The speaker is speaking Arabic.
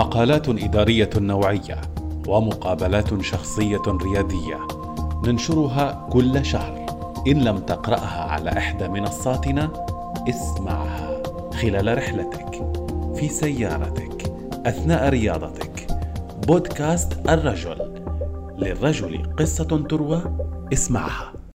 مقالات إدارية نوعية ومقابلات شخصية ريادية. ننشرها كل شهر. إن لم تقرأها على إحدى منصاتنا اسمعها خلال رحلتك. في سيارتك أثناء رياضتك. بودكاست الرجل. للرجل قصة تروى اسمعها.